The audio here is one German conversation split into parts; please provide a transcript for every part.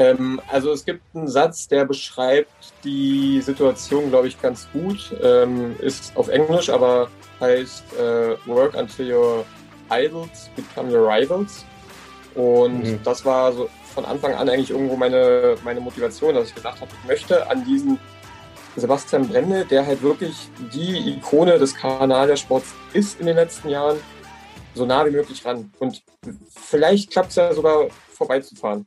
Ähm, also es gibt einen Satz, der beschreibt die Situation, glaube ich, ganz gut. Ähm, ist auf Englisch, aber heißt äh, Work until your idols become your rivals. Und mhm. das war so von Anfang an eigentlich irgendwo meine, meine Motivation, dass ich gedacht habe, ich möchte an diesen Sebastian Brende, der halt wirklich die Ikone des Kanadiersports ist in den letzten Jahren, so nah wie möglich ran. Und vielleicht klappt es ja sogar vorbeizufahren.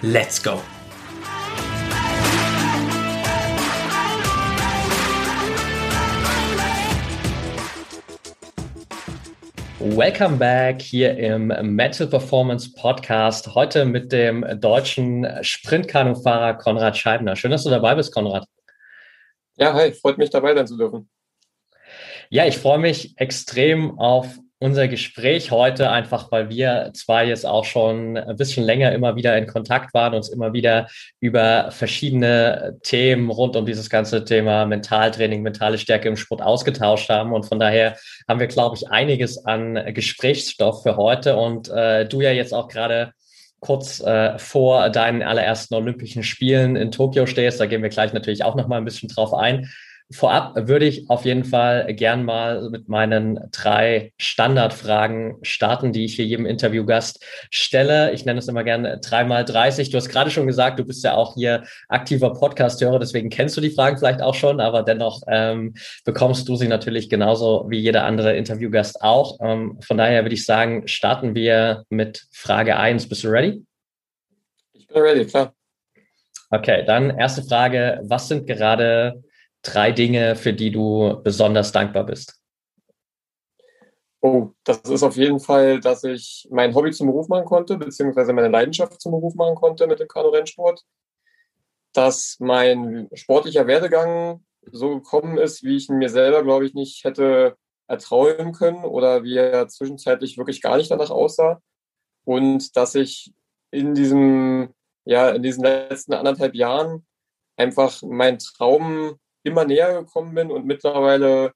Let's go! Welcome back hier im Mental Performance Podcast. Heute mit dem deutschen Sprintkanu-Fahrer Konrad Scheibner. Schön, dass du dabei bist, Konrad. Ja, hi, freut mich dabei sein zu dürfen. Ja, ich freue mich extrem auf unser Gespräch heute, einfach weil wir zwei jetzt auch schon ein bisschen länger immer wieder in Kontakt waren, uns immer wieder über verschiedene Themen rund um dieses ganze Thema Mentaltraining, mentale Stärke im Sport ausgetauscht haben. Und von daher haben wir, glaube ich, einiges an Gesprächsstoff für heute. Und äh, du ja jetzt auch gerade kurz äh, vor deinen allerersten Olympischen Spielen in Tokio stehst. Da gehen wir gleich natürlich auch noch mal ein bisschen drauf ein. Vorab würde ich auf jeden Fall gern mal mit meinen drei Standardfragen starten, die ich hier jedem Interviewgast stelle. Ich nenne es immer gerne dreimal 30. Du hast gerade schon gesagt, du bist ja auch hier aktiver Podcast-Hörer, deswegen kennst du die Fragen vielleicht auch schon, aber dennoch ähm, bekommst du sie natürlich genauso wie jeder andere Interviewgast auch. Ähm, von daher würde ich sagen, starten wir mit Frage eins. Bist du ready? Ich bin ready, klar. Okay, dann erste Frage. Was sind gerade drei Dinge, für die du besonders dankbar bist? Oh, das ist auf jeden Fall, dass ich mein Hobby zum Beruf machen konnte, beziehungsweise meine Leidenschaft zum Beruf machen konnte mit dem Kanu-Rennsport. Dass mein sportlicher Werdegang so gekommen ist, wie ich ihn mir selber, glaube ich, nicht hätte erträumen können oder wie er zwischenzeitlich wirklich gar nicht danach aussah. Und dass ich in diesem, ja, in diesen letzten anderthalb Jahren einfach meinen Traum immer näher gekommen bin und mittlerweile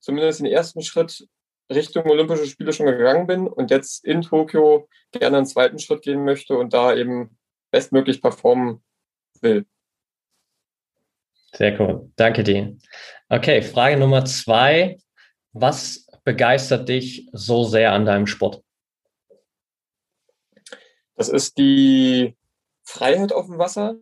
zumindest den ersten Schritt Richtung Olympische Spiele schon gegangen bin und jetzt in Tokio gerne einen zweiten Schritt gehen möchte und da eben bestmöglich performen will. Sehr cool. Danke dir. Okay, Frage Nummer zwei. Was begeistert dich so sehr an deinem Sport? Das ist die Freiheit auf dem Wasser,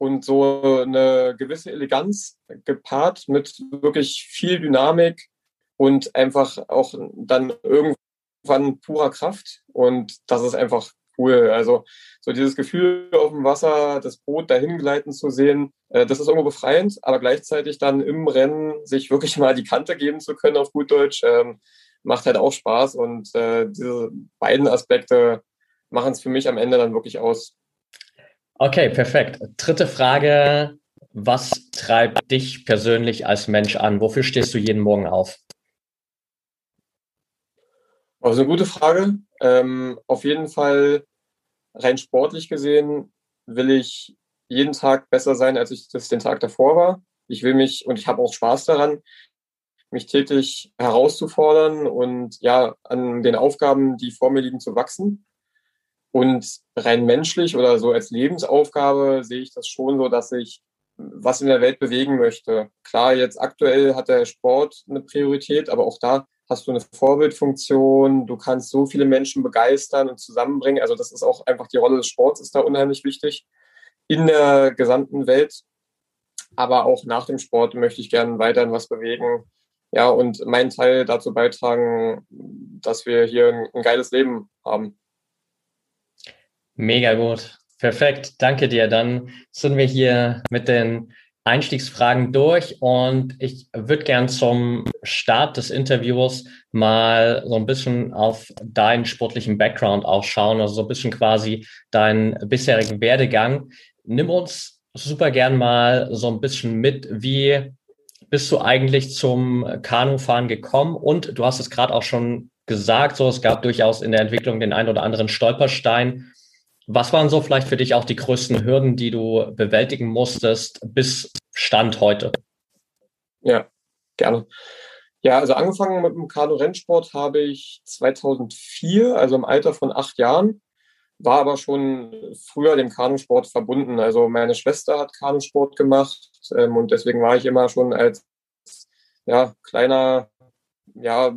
und so eine gewisse Eleganz gepaart mit wirklich viel Dynamik und einfach auch dann irgendwann purer Kraft. Und das ist einfach cool. Also so dieses Gefühl auf dem Wasser, das Boot dahin gleiten zu sehen, äh, das ist irgendwo befreiend, aber gleichzeitig dann im Rennen sich wirklich mal die Kante geben zu können auf gut Deutsch, ähm, macht halt auch Spaß. Und äh, diese beiden Aspekte machen es für mich am Ende dann wirklich aus. Okay, perfekt. Dritte Frage. Was treibt dich persönlich als Mensch an? Wofür stehst du jeden Morgen auf? Also eine gute Frage. Ähm, auf jeden Fall rein sportlich gesehen will ich jeden Tag besser sein, als ich das den Tag davor war. Ich will mich und ich habe auch Spaß daran, mich täglich herauszufordern und ja an den Aufgaben, die vor mir liegen, zu wachsen. Und rein menschlich oder so als Lebensaufgabe sehe ich das schon so, dass ich was in der Welt bewegen möchte. Klar, jetzt aktuell hat der Sport eine Priorität, aber auch da hast du eine Vorbildfunktion, du kannst so viele Menschen begeistern und zusammenbringen. Also das ist auch einfach die Rolle des Sports ist da unheimlich wichtig in der gesamten Welt. Aber auch nach dem Sport möchte ich gerne weiterhin was bewegen. Ja, und meinen Teil dazu beitragen, dass wir hier ein, geiles Leben haben. Mega gut. Perfekt. Danke dir. Dann sind wir hier mit den Einstiegsfragen durch und ich würde gern zum Start des Interviews mal so ein bisschen auf deinen sportlichen Background auch schauen, also so ein bisschen quasi deinen bisherigen Werdegang. Nimm uns super gern mal so ein bisschen mit, wie bist du eigentlich zum Kanufahren gekommen? Und du hast es gerade auch schon gesagt, so es gab durchaus in der Entwicklung den einen oder anderen Stolperstein. Was waren so vielleicht für dich auch die größten Hürden, die du bewältigen musstest bis Stand heute? Ja, gerne. Ja, also angefangen mit dem Kanu-Rennsport habe ich 2004, also im Alter von acht Jahren, war aber schon früher dem Kanusport verbunden. Also meine Schwester hat Kanusport gemacht ähm, und deswegen war ich immer schon als ja, kleiner ja,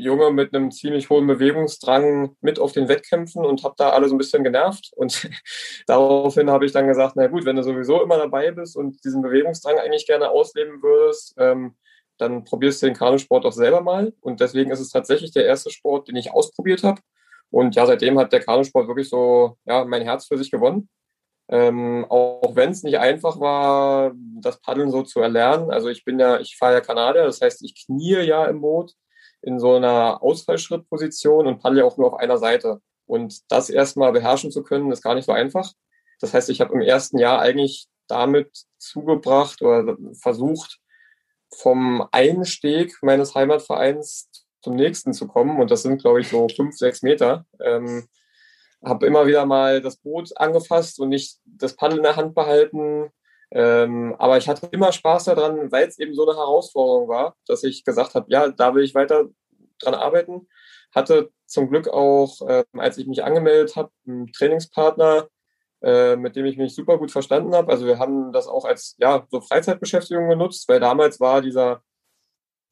Junge mit einem ziemlich hohen Bewegungsdrang mit auf den Wettkämpfen und habe da alle so ein bisschen genervt. Und daraufhin habe ich dann gesagt, na gut, wenn du sowieso immer dabei bist und diesen Bewegungsdrang eigentlich gerne ausleben würdest, ähm, dann probierst du den Kanusport auch selber mal. Und deswegen ist es tatsächlich der erste Sport, den ich ausprobiert habe. Und ja, seitdem hat der Kanusport wirklich so ja, mein Herz für sich gewonnen. Ähm, auch wenn es nicht einfach war, das Paddeln so zu erlernen. Also ich bin ja, ich fahre ja Kanadier, das heißt, ich knie ja im Boot in so einer Ausfallschrittposition und paddle ja auch nur auf einer Seite. Und das erstmal beherrschen zu können, ist gar nicht so einfach. Das heißt, ich habe im ersten Jahr eigentlich damit zugebracht oder versucht, vom Einsteg meines Heimatvereins zum nächsten zu kommen. Und das sind, glaube ich, so fünf, sechs Meter. Ähm, habe immer wieder mal das Boot angefasst und nicht das Paddel in der Hand behalten, ähm, aber ich hatte immer Spaß daran, weil es eben so eine Herausforderung war, dass ich gesagt habe, ja, da will ich weiter dran arbeiten. Hatte zum Glück auch, äh, als ich mich angemeldet habe, einen Trainingspartner, äh, mit dem ich mich super gut verstanden habe. Also wir haben das auch als ja so Freizeitbeschäftigung genutzt, weil damals war dieser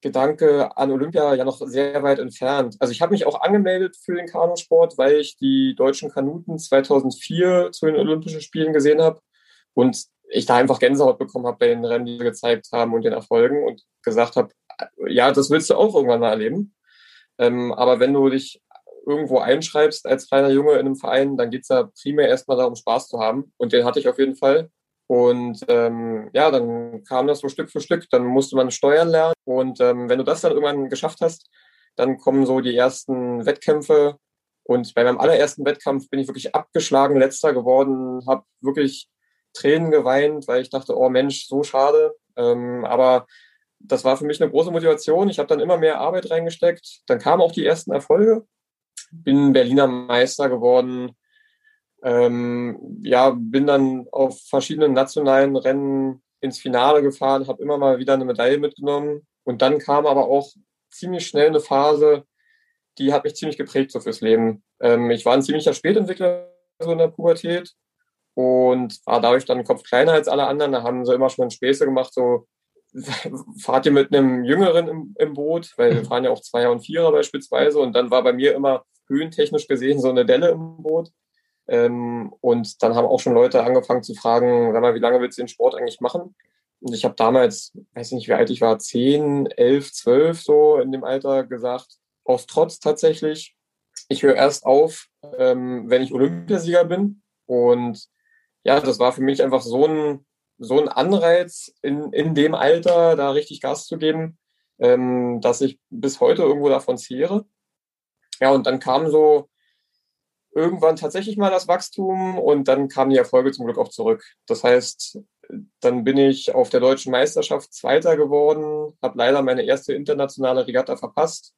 Gedanke an Olympia ja noch sehr weit entfernt. Also ich habe mich auch angemeldet für den Kanusport, weil ich die deutschen Kanuten 2004 zu den Olympischen Spielen gesehen habe und ich da einfach Gänsehaut bekommen habe bei den Rennen, die wir gezeigt haben und den Erfolgen und gesagt habe, ja, das willst du auch irgendwann mal erleben. Ähm, aber wenn du dich irgendwo einschreibst als kleiner Junge in einem Verein, dann geht's ja primär erstmal darum, Spaß zu haben. Und den hatte ich auf jeden Fall. Und ähm, ja, dann kam das so Stück für Stück. Dann musste man steuern lernen. Und ähm, wenn du das dann irgendwann geschafft hast, dann kommen so die ersten Wettkämpfe. Und bei meinem allerersten Wettkampf bin ich wirklich abgeschlagen, letzter geworden, habe wirklich Tränen geweint, weil ich dachte, oh Mensch, so schade. Ähm, aber das war für mich eine große Motivation. Ich habe dann immer mehr Arbeit reingesteckt. Dann kamen auch die ersten Erfolge. Bin Berliner Meister geworden. Ähm, ja, bin dann auf verschiedenen nationalen Rennen ins Finale gefahren, habe immer mal wieder eine Medaille mitgenommen. Und dann kam aber auch ziemlich schnell eine Phase, die hat mich ziemlich geprägt so fürs Leben. Ähm, ich war ein ziemlicher Spätentwickler so in der Pubertät und war dadurch dann Kopf kleiner als alle anderen. Da haben sie immer schon Späße gemacht, so fahrt ihr mit einem Jüngeren im, im, Boot, weil wir fahren ja auch Zweier und Vierer beispielsweise. Und dann war bei mir immer höhentechnisch gesehen so eine Delle im Boot. Ähm, und dann haben auch schon Leute angefangen zu fragen, sag mal, wie lange willst du den Sport eigentlich machen? Und ich habe damals, weiß nicht, wie alt ich war, 10, 11, 12 so in dem Alter gesagt, aus Trotz tatsächlich, ich höre erst auf, ähm, wenn ich Olympiasieger bin. Und ja, das war für mich einfach so ein, so ein Anreiz, in, in dem Alter da richtig Gas zu geben, ähm, dass ich bis heute irgendwo davon zehre. Ja, und dann kam so irgendwann tatsächlich mal das Wachstum und dann kamen die Erfolge zum Glück auch zurück. Das heißt, dann bin ich auf der deutschen Meisterschaft Zweiter geworden, habe leider meine erste internationale Regatta verpasst.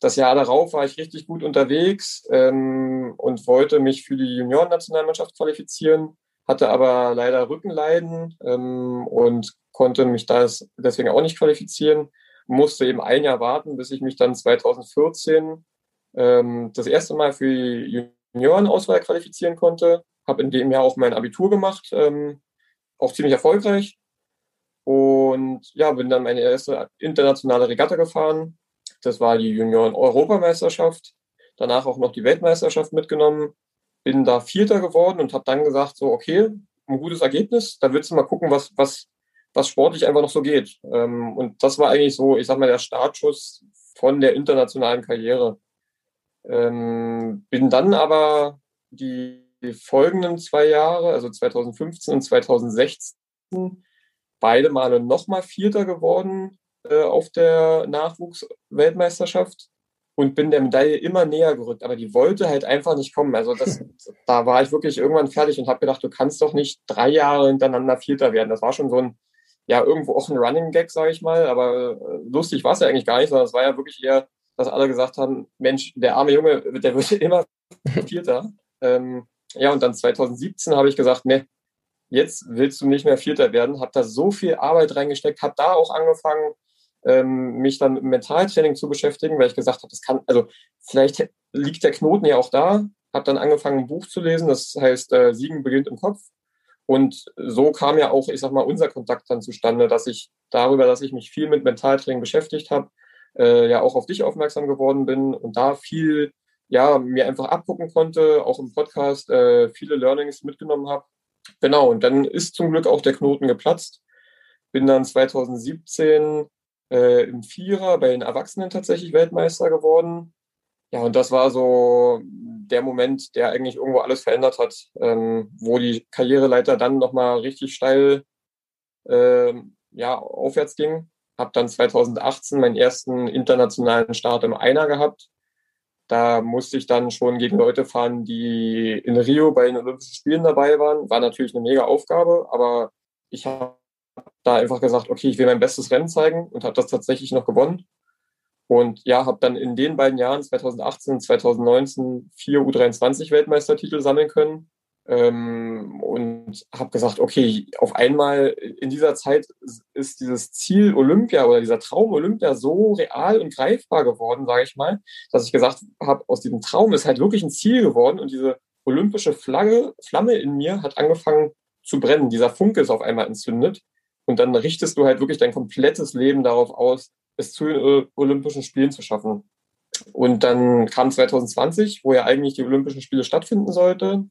Das Jahr darauf war ich richtig gut unterwegs ähm, und wollte mich für die Juniorennationalmannschaft qualifizieren hatte aber leider Rückenleiden ähm, und konnte mich das deswegen auch nicht qualifizieren. Musste eben ein Jahr warten, bis ich mich dann 2014 ähm, das erste Mal für die Juniorenauswahl qualifizieren konnte. Habe in dem Jahr auch mein Abitur gemacht, ähm, auch ziemlich erfolgreich. Und ja, bin dann meine erste internationale Regatta gefahren. Das war die Junioren-Europameisterschaft. Danach auch noch die Weltmeisterschaft mitgenommen bin da Vierter geworden und habe dann gesagt, so, okay, ein gutes Ergebnis, da willst du mal gucken, was, was, was sportlich einfach noch so geht. Ähm, und das war eigentlich so, ich sag mal, der Startschuss von der internationalen Karriere. Ähm, bin dann aber die folgenden zwei Jahre, also 2015 und 2016, beide Male nochmal Vierter geworden äh, auf der Nachwuchsweltmeisterschaft und bin der Medaille immer näher gerückt. Aber die wollte halt einfach nicht kommen. Also das, da war ich wirklich irgendwann fertig und habe gedacht, du kannst doch nicht drei Jahre hintereinander Vierter werden. Das war schon so ein, ja, irgendwo auch ein Running Gag, sage ich mal. Aber äh, lustig war es ja eigentlich gar nicht, sondern es war ja wirklich eher, dass alle gesagt haben, Mensch, der arme Junge, der wird immer Vierter. Ähm, ja, und dann 2017 habe ich gesagt, ne, jetzt willst du nicht mehr Vierter werden. Habe da so viel Arbeit reingesteckt, habe da auch angefangen, ähm, mich dann mit Mentaltraining zu beschäftigen, weil ich gesagt habe, das kann, also vielleicht liegt der Knoten ja auch da. Habe dann angefangen, ein Buch zu lesen, das heißt äh, Siegen beginnt im Kopf. Und so kam ja auch, ich sag mal, unser Kontakt dann zustande, dass ich darüber, dass ich mich viel mit Mentaltraining beschäftigt habe, äh, ja auch auf dich aufmerksam geworden bin und da viel ja mir einfach abgucken konnte, auch im Podcast äh, viele Learnings mitgenommen habe Genau, und dann ist zum Glück auch der Knoten geplatzt. Bin dann 2017 äh, im Vierer bei den Erwachsenen tatsächlich Weltmeister geworden. Ja, und das war so der Moment, der eigentlich irgendwo alles verändert hat, ähm, wo die Karriereleiter dann nochmal richtig steil äh, ja, aufwärts ging. Hab dann 2018 meinen ersten internationalen Start im Einer gehabt da musste ich dann schon gegen Leute fahren, die in Rio bei den Olympischen Spielen dabei waren. War natürlich eine mega Aufgabe, aber ich habe da einfach gesagt, okay, ich will mein bestes Rennen zeigen und habe das tatsächlich noch gewonnen. Und ja, habe dann in den beiden Jahren, 2018 und 2019, vier U23-Weltmeistertitel sammeln können. Ähm, und habe gesagt, okay, auf einmal in dieser Zeit ist dieses Ziel Olympia oder dieser Traum Olympia so real und greifbar geworden, sage ich mal, dass ich gesagt habe, aus diesem Traum ist halt wirklich ein Ziel geworden und diese olympische Flagge, Flamme in mir hat angefangen zu brennen. Dieser Funke ist auf einmal entzündet und dann richtest du halt wirklich dein komplettes Leben darauf aus, es zu den Olympischen Spielen zu schaffen. Und dann kam 2020, wo ja eigentlich die Olympischen Spiele stattfinden sollten.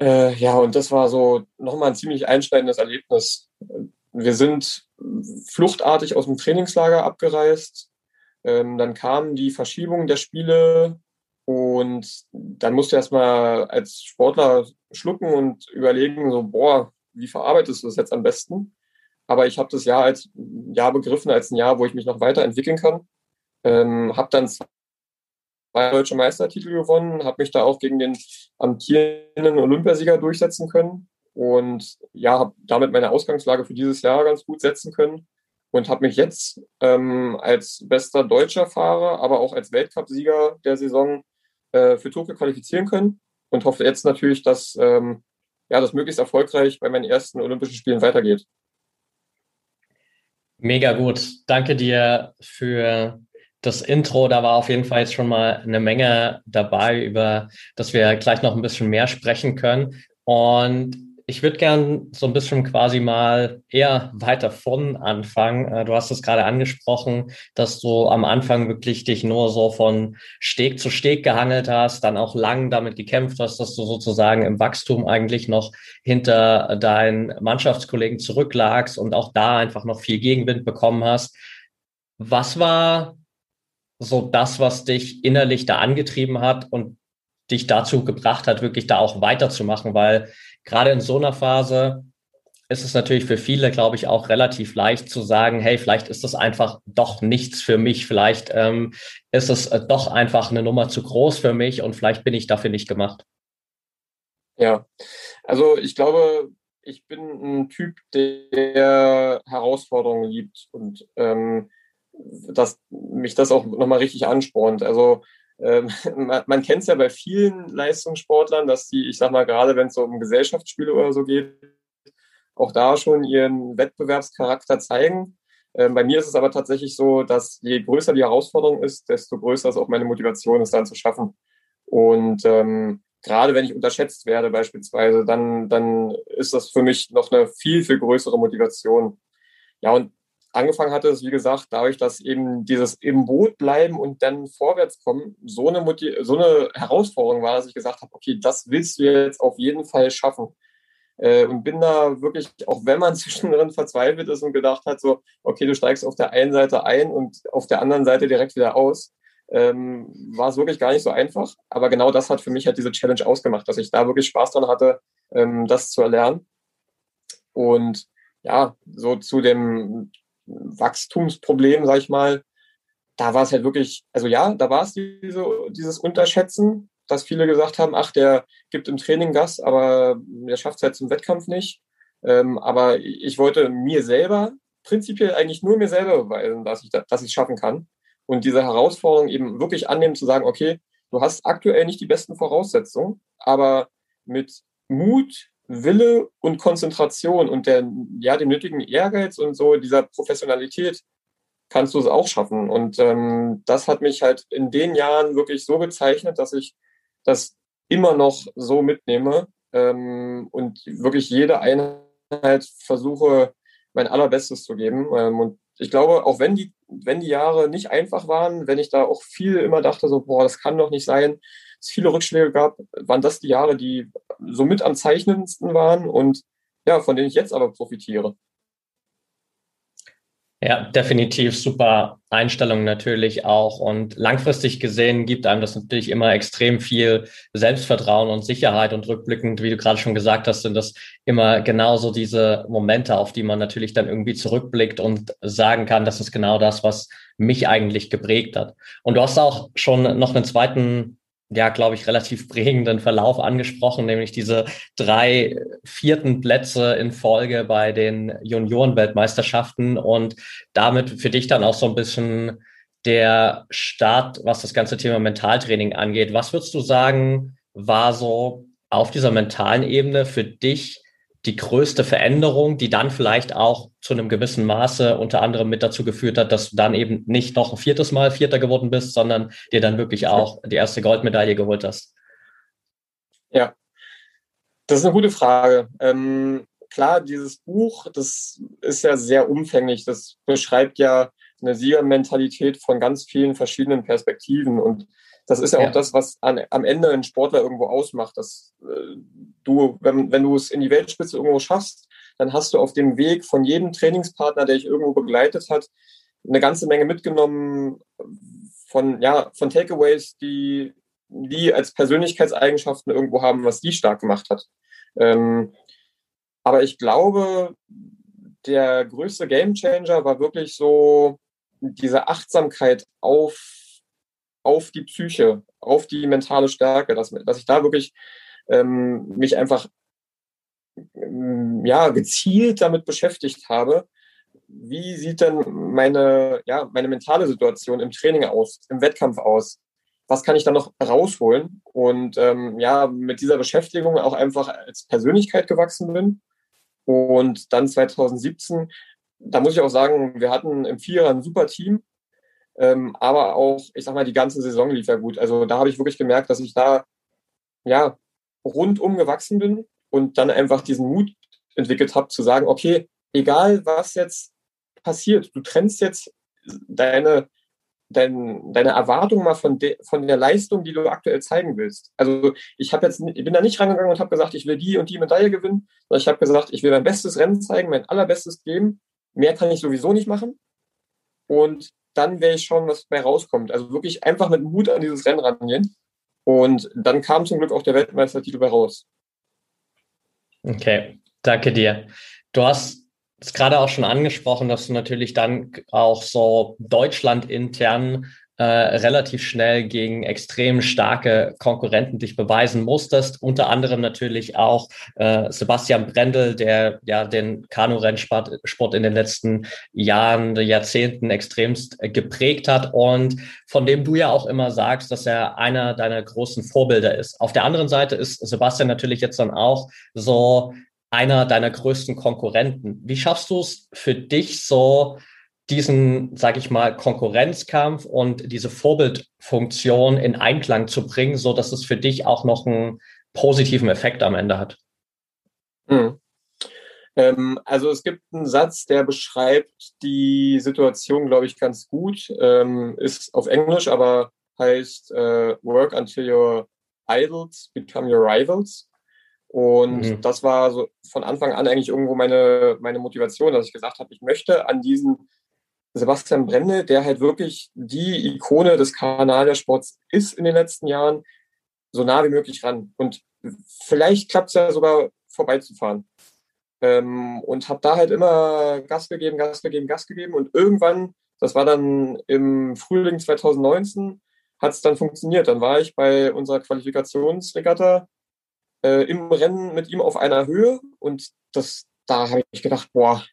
Äh, ja, und das war so nochmal ein ziemlich einschneidendes Erlebnis. Wir sind fluchtartig aus dem Trainingslager abgereist. Ähm, dann kamen die Verschiebungen der Spiele und dann musst du erstmal als Sportler schlucken und überlegen, so, boah, wie verarbeitest du das jetzt am besten? Aber ich habe das Jahr als Jahr begriffen, als ein Jahr, wo ich mich noch weiterentwickeln kann. Ähm, habe dann zwei deutsche Meistertitel gewonnen, habe mich da auch gegen den amtierenden Olympiasieger durchsetzen können und ja, habe damit meine Ausgangslage für dieses Jahr ganz gut setzen können und habe mich jetzt ähm, als bester deutscher Fahrer, aber auch als Weltcupsieger der Saison äh, für Tokio qualifizieren können und hoffe jetzt natürlich, dass ähm, ja, das möglichst erfolgreich bei meinen ersten Olympischen Spielen weitergeht. Mega gut. Danke dir für das Intro, da war auf jeden Fall jetzt schon mal eine Menge dabei, über das wir gleich noch ein bisschen mehr sprechen können. Und ich würde gern so ein bisschen quasi mal eher weiter von anfangen. Äh, du hast es gerade angesprochen, dass du am Anfang wirklich dich nur so von Steg zu Steg gehangelt hast, dann auch lang damit gekämpft hast, dass du sozusagen im Wachstum eigentlich noch hinter deinen Mannschaftskollegen zurücklagst und auch da einfach noch viel Gegenwind bekommen hast. Was war so das, was dich innerlich da angetrieben hat und dich dazu gebracht hat, wirklich da auch weiterzumachen, weil gerade in so einer Phase ist es natürlich für viele, glaube ich, auch relativ leicht zu sagen, hey, vielleicht ist das einfach doch nichts für mich, vielleicht ähm, ist es äh, doch einfach eine Nummer zu groß für mich und vielleicht bin ich dafür nicht gemacht. Ja, also ich glaube, ich bin ein Typ, der Herausforderungen liebt und ähm, dass mich das auch nochmal richtig anspornt. Also ähm, man, man kennt es ja bei vielen Leistungssportlern, dass die, ich sag mal, gerade wenn es so um Gesellschaftsspiele oder so geht, auch da schon ihren Wettbewerbscharakter zeigen. Ähm, bei mir ist es aber tatsächlich so, dass je größer die Herausforderung ist, desto größer ist auch meine Motivation, es dann zu schaffen. Und ähm, gerade wenn ich unterschätzt werde beispielsweise, dann, dann ist das für mich noch eine viel, viel größere Motivation. Ja, und angefangen hatte, ist wie gesagt, dadurch, dass eben dieses im Boot bleiben und dann vorwärts kommen, so eine, Motiv so eine Herausforderung war, dass ich gesagt habe, okay, das willst du jetzt auf jeden Fall schaffen. Äh, und bin da wirklich, auch wenn man zwischendrin verzweifelt ist und gedacht hat, so, okay, du steigst auf der einen Seite ein und auf der anderen Seite direkt wieder aus, ähm, war es wirklich gar nicht so einfach. Aber genau das hat für mich halt diese Challenge ausgemacht, dass ich da wirklich Spaß dran hatte, ähm, das zu erlernen. Und ja, so zu dem Wachstumsproblem, sag ich mal, da war es halt wirklich, also ja, da war es diese, dieses Unterschätzen, dass viele gesagt haben, ach, der gibt im Training Gas, aber der schafft es halt zum Wettkampf nicht. Ähm, aber ich wollte mir selber, prinzipiell eigentlich nur mir selber beweisen, dass ich dass es schaffen kann. Und diese Herausforderung eben wirklich annehmen, zu sagen, okay, du hast aktuell nicht die besten Voraussetzungen, aber mit Mut, Wille und Konzentration und der, ja, dem nötigen Ehrgeiz und so dieser Professionalität kannst du es auch schaffen. Und ähm, das hat mich halt in den Jahren wirklich so gezeichnet, dass ich das immer noch so mitnehme ähm, und wirklich jede Einheit versuche, mein allerbestes zu geben. Ähm, und ich glaube, auch wenn die, wenn die Jahre nicht einfach waren, wenn ich da auch viel immer dachte, so, boah, das kann doch nicht sein, es viele Rückschläge gab, waren das die Jahre, die somit am zeichnendsten waren und ja, von denen ich jetzt aber profitiere. Ja, definitiv super Einstellung natürlich auch. Und langfristig gesehen gibt einem das natürlich immer extrem viel Selbstvertrauen und Sicherheit. Und rückblickend, wie du gerade schon gesagt hast, sind das immer genauso diese Momente, auf die man natürlich dann irgendwie zurückblickt und sagen kann, das ist genau das, was mich eigentlich geprägt hat. Und du hast auch schon noch einen zweiten ja, glaube ich, relativ prägenden Verlauf angesprochen, nämlich diese drei vierten Plätze in Folge bei den Juniorenweltmeisterschaften und damit für dich dann auch so ein bisschen der Start, was das ganze Thema Mentaltraining angeht. Was würdest du sagen, war so auf dieser mentalen Ebene für dich die größte Veränderung, die dann vielleicht auch zu einem gewissen Maße unter anderem mit dazu geführt hat, dass du dann eben nicht noch ein viertes Mal Vierter geworden bist, sondern dir dann wirklich auch die erste Goldmedaille geholt hast? Ja, das ist eine gute Frage. Ähm, klar, dieses Buch, das ist ja sehr umfänglich. Das beschreibt ja eine Siegermentalität von ganz vielen verschiedenen Perspektiven und das ist ja, ja. auch das, was an, am Ende ein Sportler irgendwo ausmacht, dass äh, du, wenn, wenn du es in die Weltspitze irgendwo schaffst, dann hast du auf dem Weg von jedem Trainingspartner, der dich irgendwo begleitet hat, eine ganze Menge mitgenommen von, ja, von Takeaways, die die als Persönlichkeitseigenschaften irgendwo haben, was die stark gemacht hat. Ähm, aber ich glaube, der größte Gamechanger war wirklich so diese Achtsamkeit auf auf die Psyche, auf die mentale Stärke, dass, dass ich da wirklich ähm, mich einfach ähm, ja, gezielt damit beschäftigt habe, wie sieht denn meine, ja, meine mentale Situation im Training aus, im Wettkampf aus? Was kann ich da noch rausholen? Und ähm, ja, mit dieser Beschäftigung auch einfach als Persönlichkeit gewachsen bin. Und dann 2017, da muss ich auch sagen, wir hatten im Vierer ein super Team. Ähm, aber auch, ich sag mal, die ganze Saison lief ja gut. Also da habe ich wirklich gemerkt, dass ich da ja rundum gewachsen bin und dann einfach diesen Mut entwickelt habe, zu sagen, okay, egal was jetzt passiert, du trennst jetzt deine, dein, deine Erwartung mal von, de, von der Leistung, die du aktuell zeigen willst. Also ich habe jetzt, ich bin da nicht rangegangen und habe gesagt, ich will die und die Medaille gewinnen, sondern ich habe gesagt, ich will mein bestes Rennen zeigen, mein allerbestes geben. Mehr kann ich sowieso nicht machen. Und dann werde ich schauen, was dabei rauskommt. Also wirklich einfach mit Mut an dieses Rennen rangehen. Und dann kam zum Glück auch der Weltmeistertitel bei raus. Okay, danke dir. Du hast es gerade auch schon angesprochen, dass du natürlich dann auch so Deutschland intern äh, relativ schnell gegen extrem starke Konkurrenten dich beweisen musstest. Unter anderem natürlich auch äh, Sebastian Brendel, der ja den Kanu-Rennsport Sport in den letzten Jahren, Jahrzehnten extremst geprägt hat und von dem du ja auch immer sagst, dass er einer deiner großen Vorbilder ist. Auf der anderen Seite ist Sebastian natürlich jetzt dann auch so einer deiner größten Konkurrenten. Wie schaffst du es für dich so, diesen, sage ich mal, Konkurrenzkampf und diese Vorbildfunktion in Einklang zu bringen, so dass es für dich auch noch einen positiven Effekt am Ende hat? Hm. Ähm, also es gibt einen Satz, der beschreibt die Situation, glaube ich, ganz gut. Ähm, ist auf Englisch, aber heißt äh, Work until your idols become your rivals. Und mhm. das war so von Anfang an eigentlich irgendwo meine, meine Motivation, dass ich gesagt habe, ich möchte an diesen Sebastian Brende, der halt wirklich die Ikone des Kanadiersports ist in den letzten Jahren, so nah wie möglich ran. Und vielleicht klappt es ja sogar vorbeizufahren. ähm, und habe da halt immer Gas gegeben, Gas gegeben, Gas gegeben. Und irgendwann, das war dann im Frühling 2019, hat es dann funktioniert. Dann war ich bei unserer Qualifikationsregatta äh, im Rennen mit ihm auf einer Höhe und das, da habe ich gedacht, boah,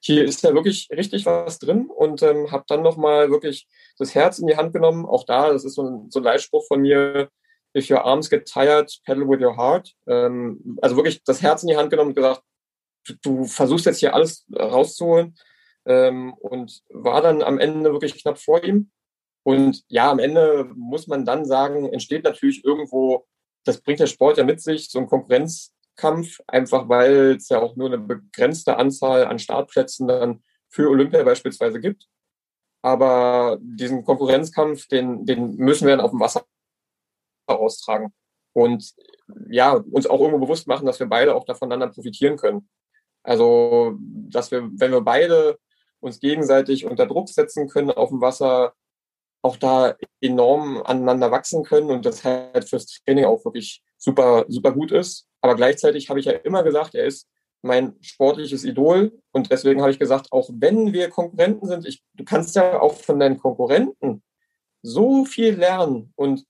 hier ist ja wirklich richtig was drin und ähm, habe dann nochmal wirklich das Herz in die Hand genommen. Auch da, das ist so ein, so ein Leitspruch von mir, if your arms get tired, pedal with your heart. Ähm, also wirklich das Herz in die Hand genommen und gesagt, du, du versuchst jetzt hier alles rauszuholen ähm, und war dann am Ende wirklich knapp vor ihm. Und ja, am Ende muss man dann sagen, entsteht natürlich irgendwo, das bringt der Sport ja mit sich, so ein Konkurrenzkampf, einfach weil es ja auch nur eine begrenzte Anzahl an Startplätzen dann für Olympia beispielsweise gibt. Aber diesen Konkurrenzkampf, den, den müssen wir dann auf dem Wasser austragen. Und ja, uns auch irgendwo bewusst machen, dass wir beide auch voneinander profitieren können. Also, dass wir, wenn wir beide uns gegenseitig unter Druck setzen können auf dem Wasser, auch da enorm aneinander wachsen können und das halt fürs Training auch wirklich super, super gut ist. Aber gleichzeitig habe ich ja immer gesagt, er ist mein sportliches Idol und deswegen habe ich gesagt, auch wenn wir Konkurrenten sind, ich, du kannst ja auch von deinen Konkurrenten so viel lernen und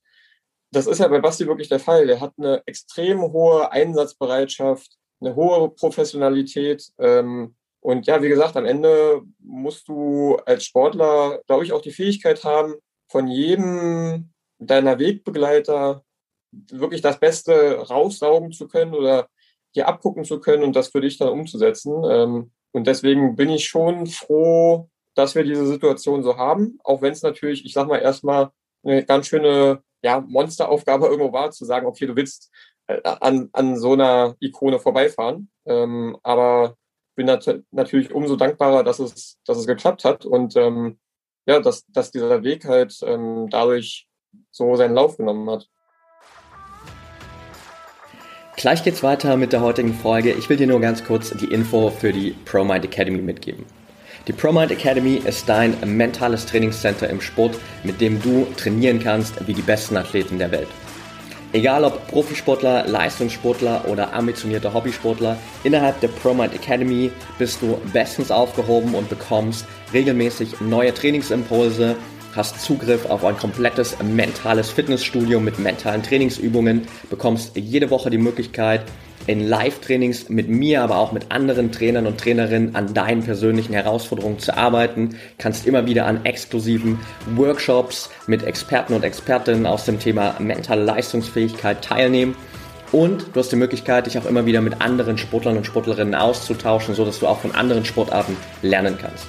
das ist ja bei Basti wirklich der Fall. Der hat eine extrem hohe Einsatzbereitschaft, eine hohe Professionalität. Ähm, und ja, wie gesagt, am Ende musst du als Sportler, glaube ich, auch die Fähigkeit haben, von jedem deiner Wegbegleiter wirklich das Beste raussaugen zu können oder dir abgucken zu können und das für dich dann umzusetzen. Ähm, und deswegen bin ich schon froh, dass wir diese Situation so haben, auch wenn es natürlich, ich sag mal, erstmal eine ganz schöne ja, Monsteraufgabe irgendwo war, zu sagen, okay, du willst äh, an, an so einer Ikone vorbeifahren. Ähm, aber bin nat natürlich umso dankbarer, dass es, dass es geklappt hat und ähm, ja, dass, dass dieser Weg halt ähm, dadurch so seinen Lauf genommen hat. Gleich geht's weiter mit der heutigen Folge. Ich will dir nur ganz kurz die Info für die ProMind Academy mitgeben. Die ProMind Academy ist dein mentales Trainingscenter im Sport, mit dem du trainieren kannst wie die besten Athleten der Welt. Egal ob Profisportler, Leistungssportler oder ambitionierter Hobbysportler, innerhalb der ProMind Academy bist du bestens aufgehoben und bekommst regelmäßig neue Trainingsimpulse, hast Zugriff auf ein komplettes mentales Fitnessstudio mit mentalen Trainingsübungen, bekommst jede Woche die Möglichkeit, in Live-Trainings mit mir, aber auch mit anderen Trainern und Trainerinnen an deinen persönlichen Herausforderungen zu arbeiten. Kannst immer wieder an exklusiven Workshops mit Experten und Expertinnen aus dem Thema mentale Leistungsfähigkeit teilnehmen. Und du hast die Möglichkeit, dich auch immer wieder mit anderen Sportlern und Sportlerinnen auszutauschen, so dass du auch von anderen Sportarten lernen kannst.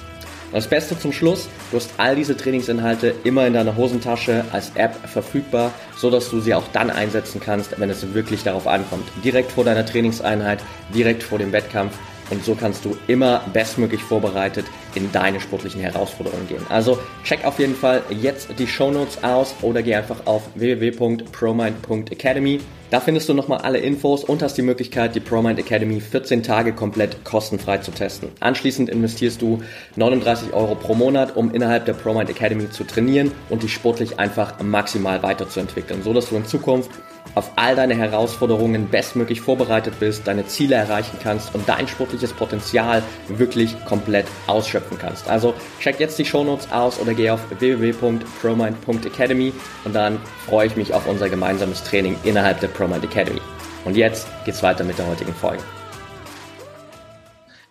Das Beste zum Schluss, du hast all diese Trainingsinhalte immer in deiner Hosentasche als App verfügbar, so dass du sie auch dann einsetzen kannst, wenn es wirklich darauf ankommt. Direkt vor deiner Trainingseinheit, direkt vor dem Wettkampf und so kannst du immer bestmöglich vorbereitet in deine sportlichen Herausforderungen gehen. Also check auf jeden Fall jetzt die Show Notes aus oder geh einfach auf www.promind.academy. Da findest du nochmal alle Infos und hast die Möglichkeit, die ProMind Academy 14 Tage komplett kostenfrei zu testen. Anschließend investierst du 39 Euro pro Monat, um innerhalb der ProMind Academy zu trainieren und dich sportlich einfach maximal weiterzuentwickeln, so dass du in Zukunft auf all deine Herausforderungen bestmöglich vorbereitet bist, deine Ziele erreichen kannst und dein sportliches Potenzial wirklich komplett ausschöpfen kannst. Also check jetzt die Shownotes aus oder geh auf www.promind.academy und dann freue ich mich auf unser gemeinsames Training innerhalb der ProMind Academy. Und jetzt geht's weiter mit der heutigen Folge.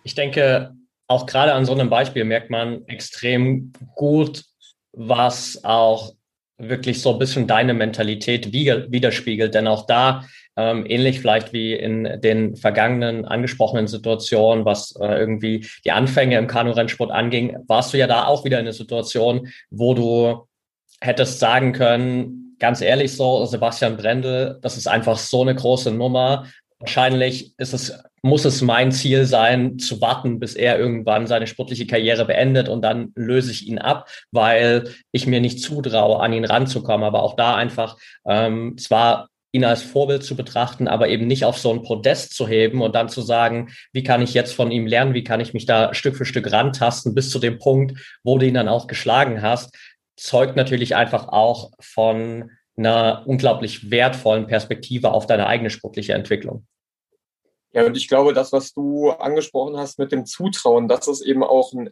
Ich denke, auch gerade an so einem Beispiel merkt man extrem gut, was auch wirklich so ein bisschen deine Mentalität widerspiegelt. Denn auch da, ähm, ähnlich vielleicht wie in den vergangenen angesprochenen Situationen, was äh, irgendwie die Anfänge im Kanurennsport anging, warst du ja da auch wieder in einer Situation, wo du hättest sagen können, ganz ehrlich so, Sebastian Brendel, das ist einfach so eine große Nummer. Wahrscheinlich ist es muss es mein Ziel sein, zu warten, bis er irgendwann seine sportliche Karriere beendet und dann löse ich ihn ab, weil ich mir nicht zutraue, an ihn ranzukommen. Aber auch da einfach ähm, zwar ihn als Vorbild zu betrachten, aber eben nicht auf so ein Podest zu heben und dann zu sagen, wie kann ich jetzt von ihm lernen, wie kann ich mich da Stück für Stück rantasten bis zu dem Punkt, wo du ihn dann auch geschlagen hast, zeugt natürlich einfach auch von einer unglaublich wertvollen Perspektive auf deine eigene sportliche Entwicklung. Ja, und ich glaube, das, was du angesprochen hast mit dem Zutrauen, das ist eben auch ein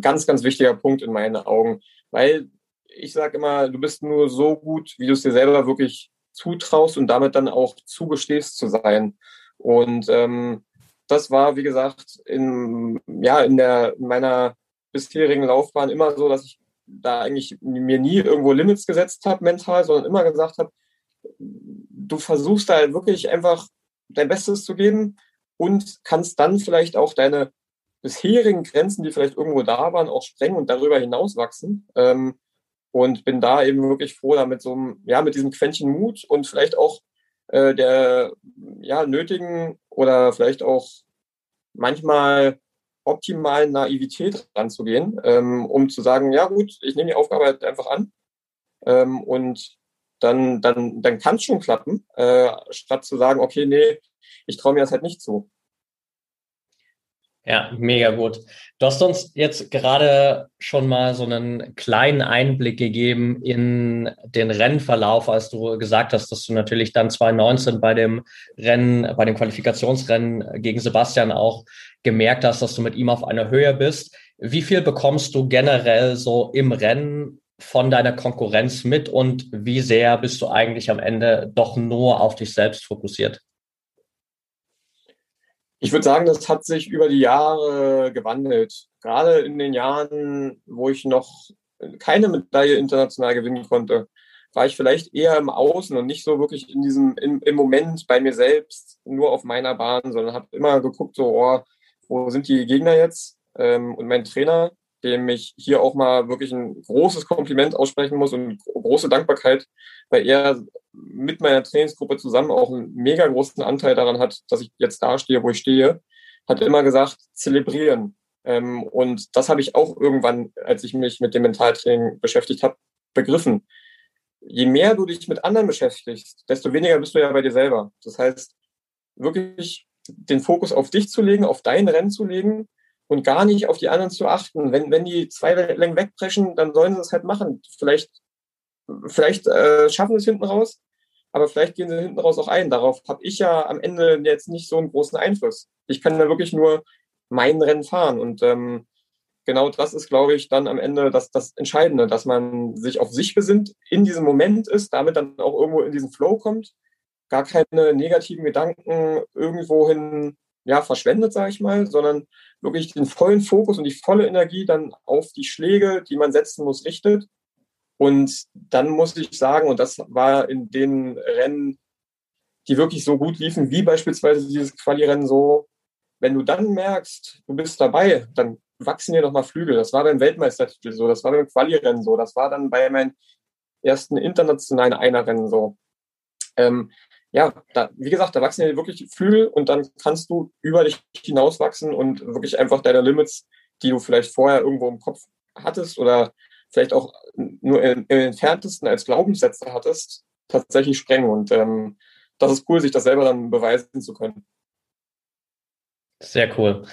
ganz, ganz wichtiger Punkt in meinen Augen. Weil ich sage immer, du bist nur so gut, wie du es dir selber wirklich zutraust und damit dann auch zugestehst zu sein. Und ähm, das war, wie gesagt, in, ja, in, der, in meiner bisherigen Laufbahn immer so, dass ich da eigentlich mir nie irgendwo Limits gesetzt habe mental, sondern immer gesagt habe, du versuchst da wirklich einfach dein Bestes zu geben und kannst dann vielleicht auch deine bisherigen Grenzen, die vielleicht irgendwo da waren, auch sprengen und darüber hinaus wachsen. Ähm, und bin da eben wirklich froh, damit so einem, ja, mit diesem Quäntchen Mut und vielleicht auch äh, der ja, nötigen oder vielleicht auch manchmal optimalen Naivität ranzugehen, ähm, um zu sagen, ja gut, ich nehme die Aufgabe halt einfach an ähm, und dann, dann, dann kann es schon klappen, äh, statt zu sagen, okay, nee, ich traue mir das halt nicht zu. Ja, mega gut. Du hast uns jetzt gerade schon mal so einen kleinen Einblick gegeben in den Rennverlauf, als du gesagt hast, dass du natürlich dann 2019 bei dem Rennen, bei dem Qualifikationsrennen gegen Sebastian auch gemerkt hast, dass du mit ihm auf einer Höhe bist. Wie viel bekommst du generell so im Rennen von deiner Konkurrenz mit und wie sehr bist du eigentlich am Ende doch nur auf dich selbst fokussiert? Ich würde sagen, das hat sich über die Jahre gewandelt. Gerade in den Jahren, wo ich noch keine Medaille international gewinnen konnte, war ich vielleicht eher im Außen und nicht so wirklich in diesem, im, im Moment bei mir selbst, nur auf meiner Bahn, sondern habe immer geguckt, so, oh, wo sind die Gegner jetzt? Ähm, und mein Trainer, dem ich hier auch mal wirklich ein großes Kompliment aussprechen muss und große Dankbarkeit, weil er mit meiner Trainingsgruppe zusammen auch einen mega großen Anteil daran hat, dass ich jetzt da stehe, wo ich stehe, hat immer gesagt, zelebrieren. Ähm, und das habe ich auch irgendwann, als ich mich mit dem Mentaltraining beschäftigt habe, begriffen. Je mehr du dich mit anderen beschäftigst, desto weniger bist du ja bei dir selber. Das heißt, wirklich den Fokus auf dich zu legen, auf dein Rennen zu legen und gar nicht auf die anderen zu achten. Wenn, wenn die zwei Längen wegpreschen, dann sollen sie es halt machen. Vielleicht, vielleicht äh, schaffen sie es hinten raus, aber vielleicht gehen sie hinten raus auch ein. Darauf habe ich ja am Ende jetzt nicht so einen großen Einfluss. Ich kann ja wirklich nur mein Rennen fahren. Und ähm, genau das ist, glaube ich, dann am Ende das, das Entscheidende, dass man sich auf sich besinnt, in diesem Moment ist, damit dann auch irgendwo in diesen Flow kommt, gar keine negativen Gedanken irgendwohin ja, verschwendet, sage ich mal, sondern wirklich den vollen Fokus und die volle Energie dann auf die Schläge, die man setzen muss, richtet. Und dann muss ich sagen, und das war in den Rennen, die wirklich so gut liefen, wie beispielsweise dieses Quali-Rennen so, wenn du dann merkst, du bist dabei, dann wachsen dir nochmal Flügel. Das war beim Weltmeistertitel so, das war beim Quali-Rennen so, das war dann bei meinen ersten internationalen Einerrennen so. Ähm, ja, da, wie gesagt, da wachsen ja wirklich Flügel und dann kannst du über dich hinauswachsen und wirklich einfach deine Limits, die du vielleicht vorher irgendwo im Kopf hattest oder vielleicht auch nur im, im entferntesten als Glaubenssätze hattest, tatsächlich sprengen. Und ähm, das ist cool, sich das selber dann beweisen zu können. Sehr cool.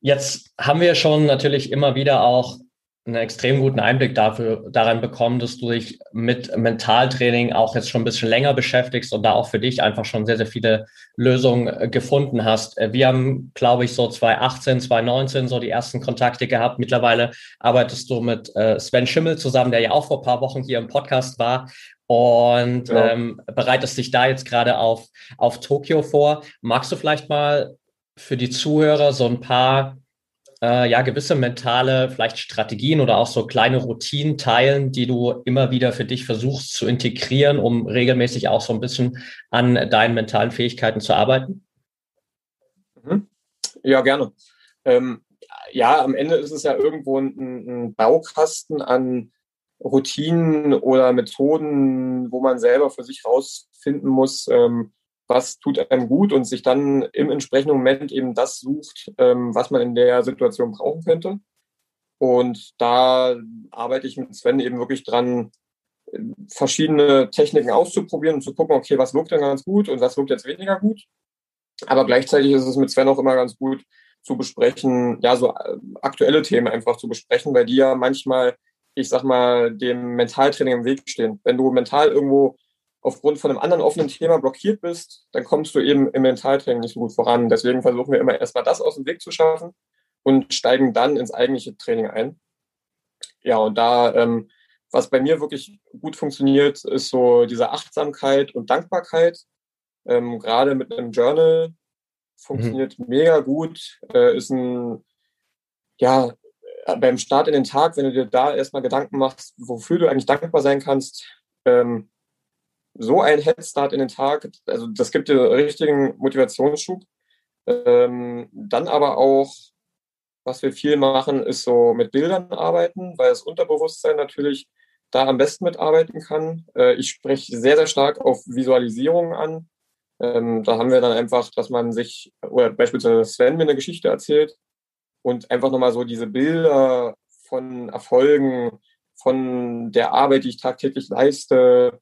Jetzt haben wir schon natürlich immer wieder auch einen extrem guten Einblick dafür, daran bekommen, dass du dich mit Mentaltraining auch jetzt schon ein bisschen länger beschäftigst und da auch für dich einfach schon sehr, sehr viele Lösungen äh, gefunden hast. Äh, wir haben, glaube ich, so 2018, 2019 so die ersten Kontakte gehabt. Mittlerweile arbeitest du mit äh, Sven Schimmel zusammen, der ja auch vor ein paar Wochen hier im Podcast war und ja. ähm, bereitest dich da jetzt gerade auf, auf Tokio vor. Magst du vielleicht mal für die Zuhörer so ein paar äh, ja gewisse mentale vielleicht Strategien oder auch so kleine Routinen teilen, die du immer wieder für dich versuchst zu integrieren, um regelmäßig auch so ein bisschen an deinen mentalen Fähigkeiten zu arbeiten? Mhm. Ja, gerne. Ähm, ja, am Ende ist es ja irgendwo ein, ein Baukasten an Routinen oder Methoden, wo man selber für sich rausfinden muss, ähm, was tut einem gut und sich dann im entsprechenden Moment eben das sucht, ähm, was man in der Situation brauchen könnte. Und da arbeite ich mit Sven eben wirklich dran, verschiedene Techniken auszuprobieren und zu gucken, okay, was wirkt denn ganz gut und was wirkt jetzt weniger gut. Aber gleichzeitig ist es mit Sven auch immer ganz gut zu besprechen, ja, so äh, aktuelle Themen einfach zu besprechen, weil die ja manchmal, ich sag mal, dem Mentaltraining im Weg stehen. Wenn du mental irgendwo aufgrund von einem anderen offenen Thema blockiert bist, dann kommst du eben im Mentaltraining nicht so gut voran. Deswegen versuchen wir immer erstmal das aus dem Weg zu schaffen und steigen dann ins eigentliche Training ein. Ja, und da, ähm, was bei mir wirklich gut funktioniert, ist so diese Achtsamkeit und Dankbarkeit. Ähm, Gerade mit einem Journal funktioniert mhm. mega gut. Äh, ist ein, ja, beim Start in den Tag, wenn du dir da erstmal Gedanken machst, wofür du eigentlich dankbar sein kannst, ähm, so ein Headstart in den Tag, also das gibt dir richtigen Motivationsschub. Ähm, dann aber auch, was wir viel machen, ist so mit Bildern arbeiten, weil das Unterbewusstsein natürlich da am besten mitarbeiten kann. Äh, ich spreche sehr, sehr stark auf Visualisierung an. Ähm, da haben wir dann einfach, dass man sich, oder beispielsweise Sven mir eine Geschichte erzählt und einfach nochmal so diese Bilder von Erfolgen, von der Arbeit, die ich tagtäglich leiste,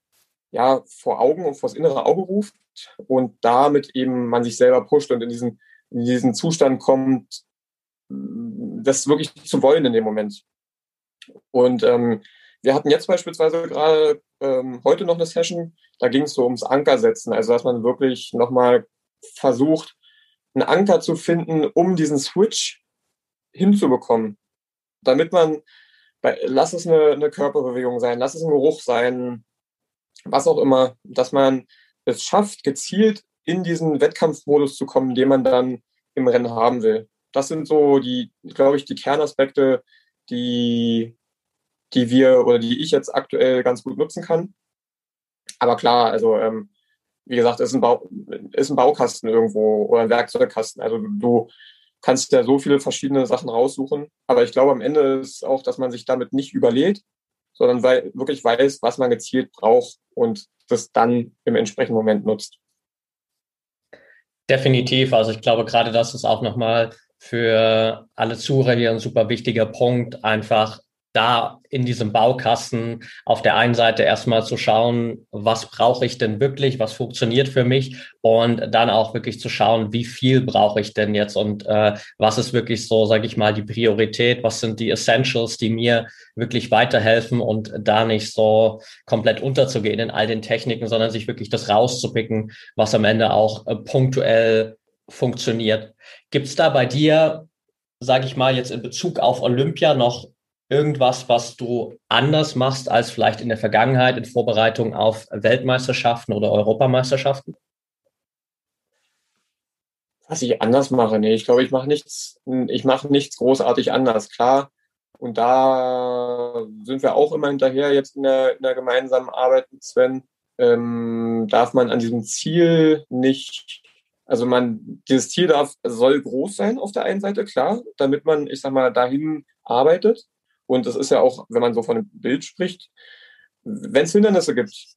ja, vor Augen und vors innere Auge ruft und damit eben man sich selber pusht und in diesen, in diesen Zustand kommt, das wirklich zu wollen in dem Moment. Und ähm, wir hatten jetzt beispielsweise gerade ähm, heute noch eine Session, da ging es so ums Ankersetzen, also dass man wirklich nochmal versucht, einen Anker zu finden, um diesen Switch hinzubekommen, damit man, bei, lass es eine, eine Körperbewegung sein, lass es ein Geruch sein, was auch immer, dass man es schafft, gezielt in diesen Wettkampfmodus zu kommen, den man dann im Rennen haben will. Das sind so die, glaube ich, die Kernaspekte, die, die wir oder die ich jetzt aktuell ganz gut nutzen kann. Aber klar, also ähm, wie gesagt, ist ein, Bau, ist ein Baukasten irgendwo oder ein Werkzeugkasten. Also du kannst ja so viele verschiedene Sachen raussuchen. Aber ich glaube, am Ende ist auch, dass man sich damit nicht überlädt, sondern weil, wirklich weiß, was man gezielt braucht und das dann im entsprechenden Moment nutzt. Definitiv. Also ich glaube, gerade das ist auch nochmal für alle Zuhörer hier ein super wichtiger Punkt, einfach da in diesem Baukasten auf der einen Seite erstmal zu schauen, was brauche ich denn wirklich, was funktioniert für mich und dann auch wirklich zu schauen, wie viel brauche ich denn jetzt und äh, was ist wirklich so, sage ich mal, die Priorität, was sind die Essentials, die mir wirklich weiterhelfen und da nicht so komplett unterzugehen in all den Techniken, sondern sich wirklich das rauszupicken, was am Ende auch äh, punktuell funktioniert. Gibt es da bei dir, sage ich mal, jetzt in Bezug auf Olympia noch irgendwas, was du anders machst als vielleicht in der Vergangenheit in Vorbereitung auf Weltmeisterschaften oder Europameisterschaften? Was ich anders mache, nee, ich glaube, ich mache nichts, ich mache nichts großartig anders, klar. Und da sind wir auch immer hinterher jetzt in der, in der gemeinsamen Arbeit mit Sven. Ähm, darf man an diesem Ziel nicht, also man, dieses Ziel darf, soll groß sein auf der einen Seite, klar, damit man, ich sag mal, dahin arbeitet. Und es ist ja auch, wenn man so von einem Bild spricht, wenn es Hindernisse gibt,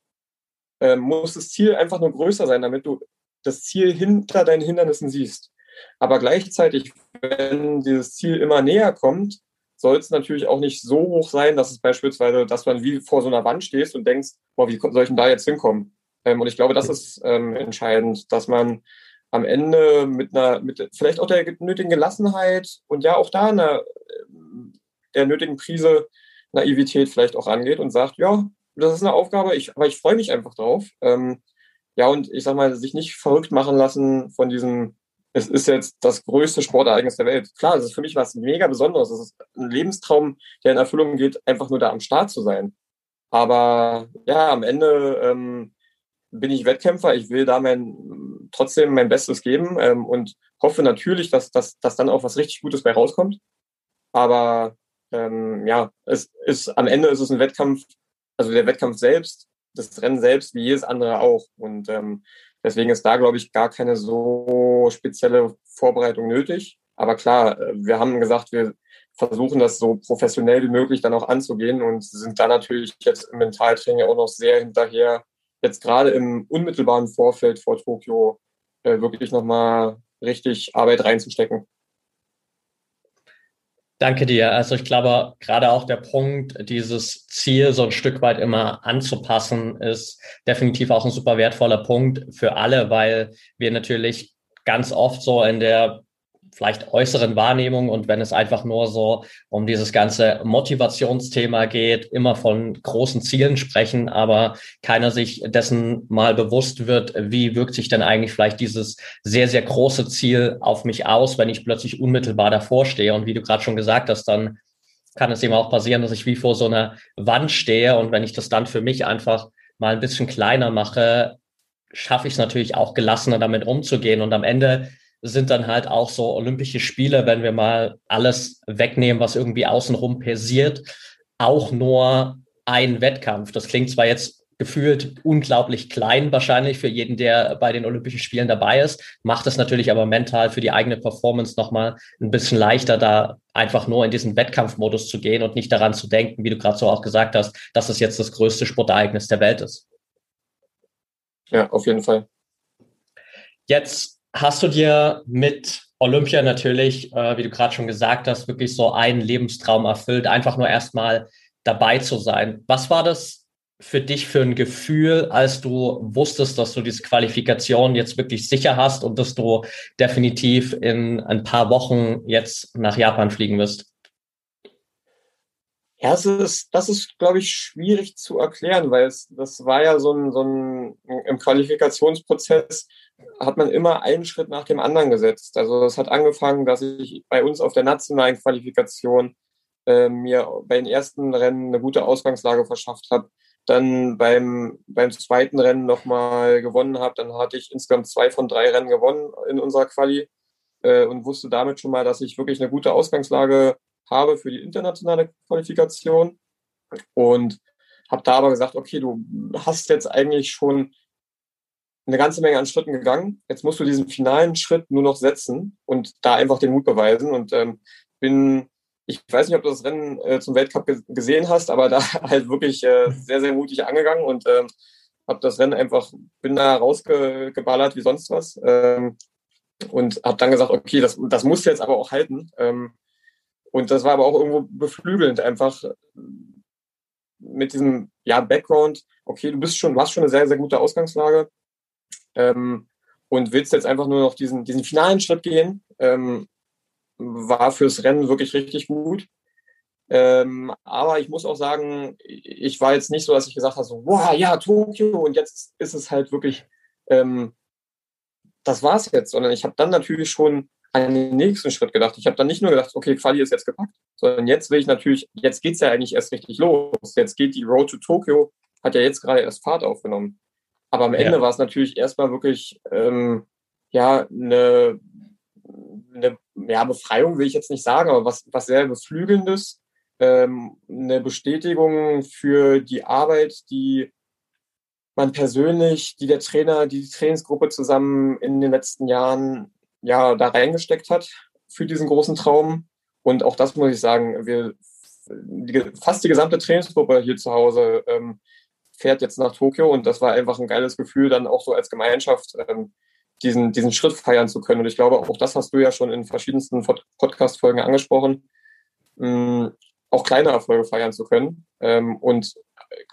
äh, muss das Ziel einfach nur größer sein, damit du das Ziel hinter deinen Hindernissen siehst. Aber gleichzeitig, wenn dieses Ziel immer näher kommt, soll es natürlich auch nicht so hoch sein, dass es beispielsweise, dass man wie vor so einer Wand stehst und denkst, boah, wie soll ich denn da jetzt hinkommen? Ähm, und ich glaube, das ist ähm, entscheidend, dass man am Ende mit einer, mit vielleicht auch der nötigen Gelassenheit und ja auch da einer der nötigen Prise Naivität vielleicht auch angeht und sagt, ja, das ist eine Aufgabe, ich, aber ich freue mich einfach drauf. Ähm, ja, und ich sag mal, sich nicht verrückt machen lassen von diesem, es ist jetzt das größte Sportereignis der Welt. Klar, das ist für mich was mega Besonderes. Es ist ein Lebenstraum, der in Erfüllung geht, einfach nur da am Start zu sein. Aber ja, am Ende ähm, bin ich Wettkämpfer. Ich will da mein, trotzdem mein Bestes geben ähm, und hoffe natürlich, dass, dass, dass dann auch was richtig Gutes bei rauskommt. Aber ähm, ja, es ist am Ende ist es ein Wettkampf, also der Wettkampf selbst, das Rennen selbst, wie jedes andere auch. Und ähm, deswegen ist da, glaube ich, gar keine so spezielle Vorbereitung nötig. Aber klar, äh, wir haben gesagt, wir versuchen das so professionell wie möglich dann auch anzugehen und sind da natürlich jetzt im Mentaltraining auch noch sehr hinterher, jetzt gerade im unmittelbaren Vorfeld vor Tokio äh, wirklich nochmal richtig Arbeit reinzustecken. Danke dir. Also ich glaube, gerade auch der Punkt, dieses Ziel so ein Stück weit immer anzupassen, ist definitiv auch ein super wertvoller Punkt für alle, weil wir natürlich ganz oft so in der vielleicht äußeren Wahrnehmung und wenn es einfach nur so um dieses ganze Motivationsthema geht, immer von großen Zielen sprechen, aber keiner sich dessen mal bewusst wird, wie wirkt sich denn eigentlich vielleicht dieses sehr, sehr große Ziel auf mich aus, wenn ich plötzlich unmittelbar davor stehe. Und wie du gerade schon gesagt hast, dann kann es eben auch passieren, dass ich wie vor so einer Wand stehe und wenn ich das dann für mich einfach mal ein bisschen kleiner mache, schaffe ich es natürlich auch gelassener damit umzugehen und am Ende sind dann halt auch so Olympische Spiele, wenn wir mal alles wegnehmen, was irgendwie außenrum passiert, auch nur ein Wettkampf. Das klingt zwar jetzt gefühlt unglaublich klein wahrscheinlich für jeden, der bei den Olympischen Spielen dabei ist, macht es natürlich aber mental für die eigene Performance nochmal ein bisschen leichter, da einfach nur in diesen Wettkampfmodus zu gehen und nicht daran zu denken, wie du gerade so auch gesagt hast, dass es jetzt das größte Sportereignis der Welt ist. Ja, auf jeden Fall. Jetzt Hast du dir mit Olympia natürlich, äh, wie du gerade schon gesagt hast, wirklich so einen Lebenstraum erfüllt, einfach nur erstmal dabei zu sein? Was war das für dich für ein Gefühl, als du wusstest, dass du diese Qualifikation jetzt wirklich sicher hast und dass du definitiv in ein paar Wochen jetzt nach Japan fliegen wirst? Ja, das ist, das ist, glaube ich, schwierig zu erklären, weil es, das war ja so ein, so ein, im Qualifikationsprozess hat man immer einen Schritt nach dem anderen gesetzt. Also das hat angefangen, dass ich bei uns auf der nationalen Qualifikation äh, mir bei den ersten Rennen eine gute Ausgangslage verschafft habe, dann beim, beim zweiten Rennen nochmal gewonnen habe. Dann hatte ich insgesamt zwei von drei Rennen gewonnen in unserer Quali äh, und wusste damit schon mal, dass ich wirklich eine gute Ausgangslage habe für die internationale Qualifikation. Und habe da aber gesagt, okay, du hast jetzt eigentlich schon eine ganze Menge an Schritten gegangen. Jetzt musst du diesen finalen Schritt nur noch setzen und da einfach den Mut beweisen. Und ähm, bin, ich weiß nicht, ob du das Rennen äh, zum Weltcup gesehen hast, aber da halt wirklich äh, sehr, sehr mutig angegangen und ähm, habe das Rennen einfach, bin da rausgeballert wie sonst was. Ähm, und habe dann gesagt, okay, das, das muss jetzt aber auch halten. Ähm, und das war aber auch irgendwo beflügelnd, einfach mit diesem ja, Background, okay, du bist schon, du schon eine sehr, sehr gute Ausgangslage ähm, und willst jetzt einfach nur noch diesen, diesen finalen Schritt gehen, ähm, war fürs Rennen wirklich richtig gut. Ähm, aber ich muss auch sagen, ich war jetzt nicht so, dass ich gesagt habe, so, wow, ja, Tokio und jetzt ist es halt wirklich, ähm, das war's jetzt, sondern ich habe dann natürlich schon an den nächsten Schritt gedacht. Ich habe dann nicht nur gedacht, okay, Quali ist jetzt gepackt, sondern jetzt will ich natürlich, jetzt geht's ja eigentlich erst richtig los. Jetzt geht die Road to Tokio, hat ja jetzt gerade erst Fahrt aufgenommen. Aber am Ende ja. war es natürlich erstmal wirklich ähm, ja eine, eine ja, Befreiung, will ich jetzt nicht sagen, aber was, was sehr Beflügelndes, ähm, eine Bestätigung für die Arbeit, die man persönlich, die der Trainer, die, die Trainingsgruppe zusammen in den letzten Jahren ja da reingesteckt hat für diesen großen Traum. Und auch das muss ich sagen, wir die, fast die gesamte Trainingsgruppe hier zu Hause ähm, fährt jetzt nach Tokio und das war einfach ein geiles Gefühl, dann auch so als Gemeinschaft ähm, diesen, diesen Schritt feiern zu können. Und ich glaube, auch das hast du ja schon in verschiedensten Podcast-Folgen angesprochen, ähm, auch kleine Erfolge feiern zu können. Ähm, und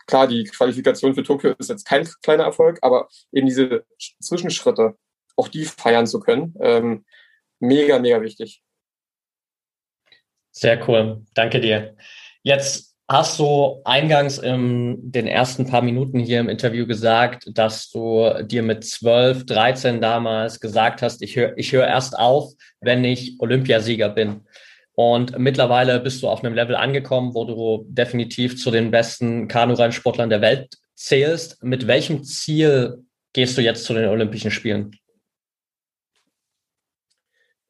klar, die Qualifikation für Tokio ist jetzt kein kleiner Erfolg, aber eben diese Zwischenschritte, auch die feiern zu können, ähm, mega, mega wichtig. Sehr cool. Danke dir. Jetzt hast du eingangs in den ersten paar Minuten hier im Interview gesagt, dass du dir mit 12, 13 damals gesagt hast, ich höre ich hör erst auf, wenn ich Olympiasieger bin. Und mittlerweile bist du auf einem Level angekommen, wo du definitiv zu den besten Kanurennsportlern der Welt zählst. Mit welchem Ziel gehst du jetzt zu den Olympischen Spielen?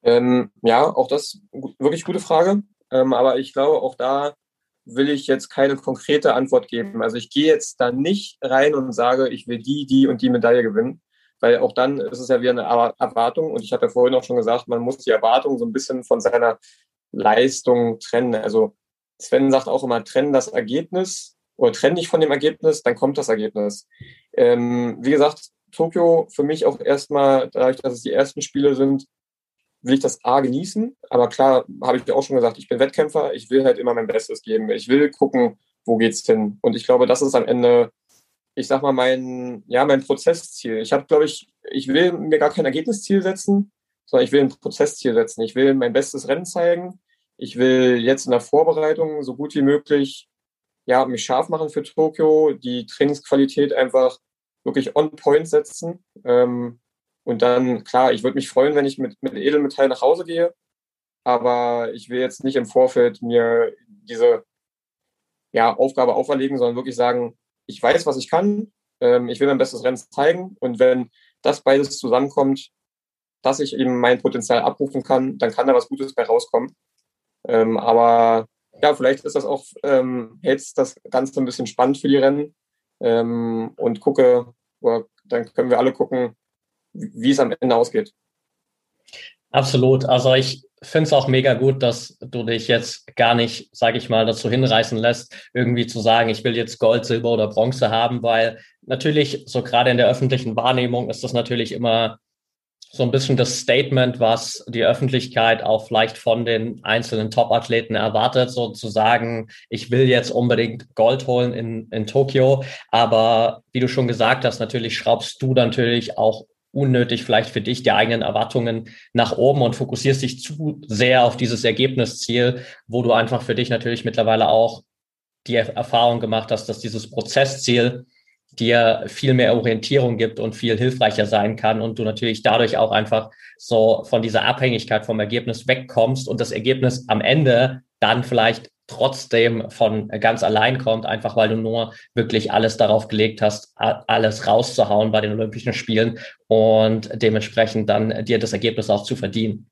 Ähm, ja, auch das wirklich gute Frage. Ähm, aber ich glaube, auch da will ich jetzt keine konkrete Antwort geben. Also ich gehe jetzt da nicht rein und sage, ich will die, die und die Medaille gewinnen, weil auch dann ist es ja wieder eine Erwartung. Und ich ja vorhin auch schon gesagt, man muss die Erwartung so ein bisschen von seiner Leistung trennen. Also Sven sagt auch immer, trennen das Ergebnis oder trenne dich von dem Ergebnis, dann kommt das Ergebnis. Ähm, wie gesagt, Tokio für mich auch erstmal, dadurch, dass es die ersten Spiele sind, will ich das A genießen, aber klar, habe ich auch schon gesagt, ich bin Wettkämpfer, ich will halt immer mein Bestes geben. Ich will gucken, wo geht's hin. Und ich glaube, das ist am Ende, ich sag mal, mein, ja, mein Prozessziel. Ich habe, glaube ich, ich will mir gar kein Ergebnisziel setzen, sondern ich will ein Prozessziel setzen. Ich will mein bestes Rennen zeigen. Ich will jetzt in der Vorbereitung so gut wie möglich ja, mich scharf machen für Tokio, die Trainingsqualität einfach wirklich on point setzen. Ähm, und dann, klar, ich würde mich freuen, wenn ich mit, mit Edelmetall nach Hause gehe. Aber ich will jetzt nicht im Vorfeld mir diese ja, Aufgabe auferlegen, sondern wirklich sagen, ich weiß, was ich kann. Ähm, ich will mein bestes Rennen zeigen. Und wenn das beides zusammenkommt, dass ich eben mein Potenzial abrufen kann, dann kann da was Gutes bei rauskommen. Ähm, aber ja, vielleicht ist das auch, ähm, hält das Ganze ein bisschen spannend für die Rennen ähm, und gucke, oder dann können wir alle gucken, wie es am Ende ausgeht. Absolut. Also ich finde es auch mega gut, dass du dich jetzt gar nicht, sage ich mal, dazu hinreißen lässt, irgendwie zu sagen, ich will jetzt Gold, Silber oder Bronze haben, weil natürlich so gerade in der öffentlichen Wahrnehmung ist das natürlich immer so ein bisschen das Statement, was die Öffentlichkeit auch vielleicht von den einzelnen Top-Athleten erwartet, so zu sagen, ich will jetzt unbedingt Gold holen in, in Tokio. Aber wie du schon gesagt hast, natürlich schraubst du natürlich auch unnötig vielleicht für dich die eigenen Erwartungen nach oben und fokussierst dich zu sehr auf dieses Ergebnisziel, wo du einfach für dich natürlich mittlerweile auch die Erfahrung gemacht hast, dass dieses Prozessziel dir viel mehr Orientierung gibt und viel hilfreicher sein kann und du natürlich dadurch auch einfach so von dieser Abhängigkeit vom Ergebnis wegkommst und das Ergebnis am Ende dann vielleicht trotzdem von ganz allein kommt, einfach weil du nur wirklich alles darauf gelegt hast, alles rauszuhauen bei den Olympischen Spielen und dementsprechend dann dir das Ergebnis auch zu verdienen.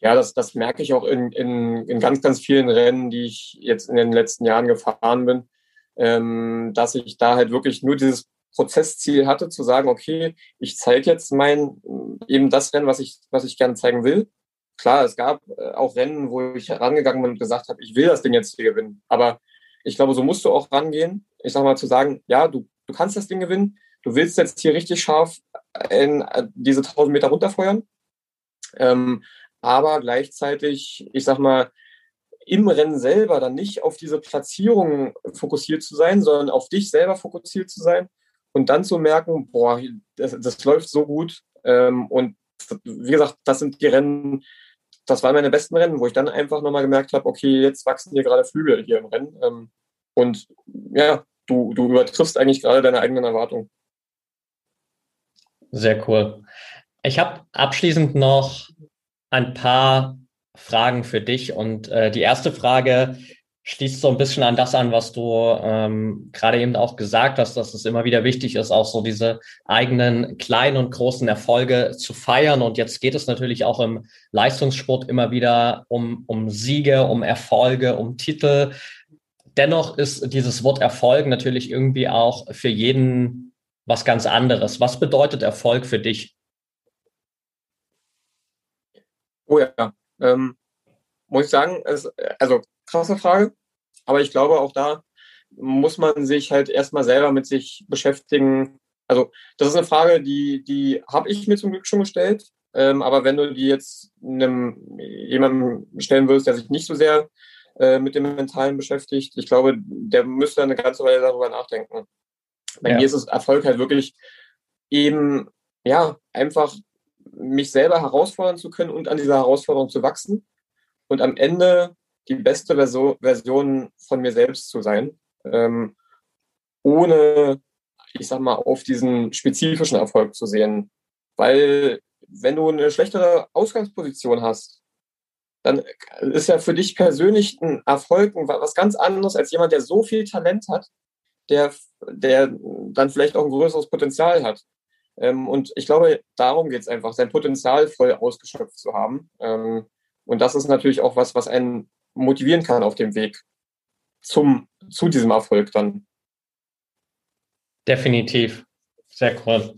Ja, das, das merke ich auch in, in, in ganz, ganz vielen Rennen, die ich jetzt in den letzten Jahren gefahren bin ähm, dass ich da halt wirklich nur dieses Prozessziel hatte, zu sagen, okay, ich zeige jetzt mein, eben das Rennen, was ich, was ich gerne zeigen will. Klar, es gab äh, auch Rennen, wo ich herangegangen bin und gesagt habe, ich will das Ding jetzt hier gewinnen. Aber ich glaube, so musst du auch rangehen. Ich sag mal, zu sagen, ja, du, du kannst das Ding gewinnen. Du willst jetzt hier richtig scharf in äh, diese 1000 Meter runterfeuern. Ähm, aber gleichzeitig, ich sag mal, im Rennen selber dann nicht auf diese Platzierung fokussiert zu sein, sondern auf dich selber fokussiert zu sein und dann zu merken, boah, das, das läuft so gut. Ähm, und wie gesagt, das sind die Rennen, das waren meine besten Rennen, wo ich dann einfach nochmal gemerkt habe, okay, jetzt wachsen hier gerade Flügel hier im Rennen. Ähm, und ja, du, du übertriffst eigentlich gerade deine eigenen Erwartungen. Sehr cool. Ich habe abschließend noch ein paar Fragen für dich. Und äh, die erste Frage schließt so ein bisschen an das an, was du ähm, gerade eben auch gesagt hast, dass es immer wieder wichtig ist, auch so diese eigenen kleinen und großen Erfolge zu feiern. Und jetzt geht es natürlich auch im Leistungssport immer wieder um, um Siege, um Erfolge, um Titel. Dennoch ist dieses Wort Erfolg natürlich irgendwie auch für jeden was ganz anderes. Was bedeutet Erfolg für dich? Oh ja, ähm, muss ich sagen, ist, also krasse Frage. Aber ich glaube, auch da muss man sich halt erstmal selber mit sich beschäftigen. Also, das ist eine Frage, die, die habe ich mir zum Glück schon gestellt. Ähm, aber wenn du die jetzt einem jemandem stellen würdest, der sich nicht so sehr äh, mit dem Mentalen beschäftigt, ich glaube, der müsste eine ganze Weile darüber nachdenken. Bei ja. mir ist es Erfolg halt wirklich eben, ja, einfach mich selber herausfordern zu können und an dieser Herausforderung zu wachsen und am Ende die beste Version von mir selbst zu sein, ähm, ohne, ich sag mal, auf diesen spezifischen Erfolg zu sehen. Weil wenn du eine schlechtere Ausgangsposition hast, dann ist ja für dich persönlich ein Erfolg was ganz anderes als jemand, der so viel Talent hat, der, der dann vielleicht auch ein größeres Potenzial hat. Ähm, und ich glaube, darum geht es einfach, sein Potenzial voll ausgeschöpft zu haben. Ähm, und das ist natürlich auch was, was einen motivieren kann auf dem Weg zum, zu diesem Erfolg dann. Definitiv. Sehr cool.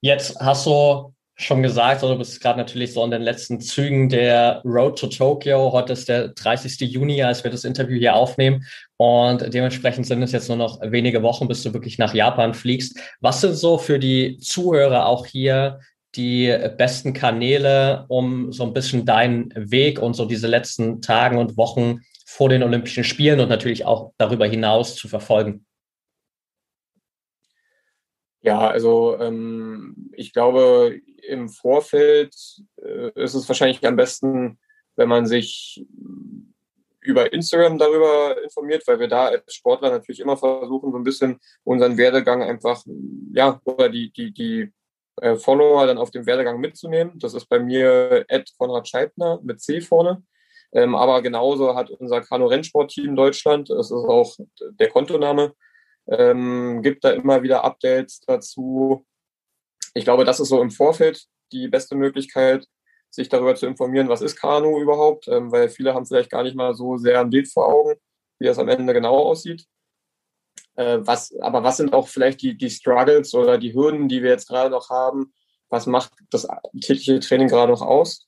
Jetzt hast du schon gesagt, oder du bist gerade natürlich so in den letzten Zügen der Road to Tokyo. Heute ist der 30. Juni, als wir das Interview hier aufnehmen. Und dementsprechend sind es jetzt nur noch wenige Wochen, bis du wirklich nach Japan fliegst. Was sind so für die Zuhörer auch hier die besten Kanäle, um so ein bisschen deinen Weg und so diese letzten Tagen und Wochen vor den Olympischen Spielen und natürlich auch darüber hinaus zu verfolgen? Ja, also ähm, ich glaube, im Vorfeld äh, ist es wahrscheinlich am besten, wenn man sich über Instagram darüber informiert, weil wir da als Sportler natürlich immer versuchen, so ein bisschen unseren Werdegang einfach, ja, oder die, die, die äh, Follower dann auf dem Werdegang mitzunehmen. Das ist bei mir Ed Konrad Scheibner mit C vorne. Ähm, aber genauso hat unser Kanu-Rennsport-Team Deutschland, das ist auch der Kontoname, ähm, gibt da immer wieder Updates dazu. Ich glaube, das ist so im Vorfeld die beste Möglichkeit, sich darüber zu informieren, was ist Kanu überhaupt, ähm, weil viele haben vielleicht gar nicht mal so sehr ein Bild vor Augen, wie das am Ende genau aussieht. Äh, was, aber was sind auch vielleicht die, die Struggles oder die Hürden, die wir jetzt gerade noch haben? Was macht das tägliche Training gerade noch aus?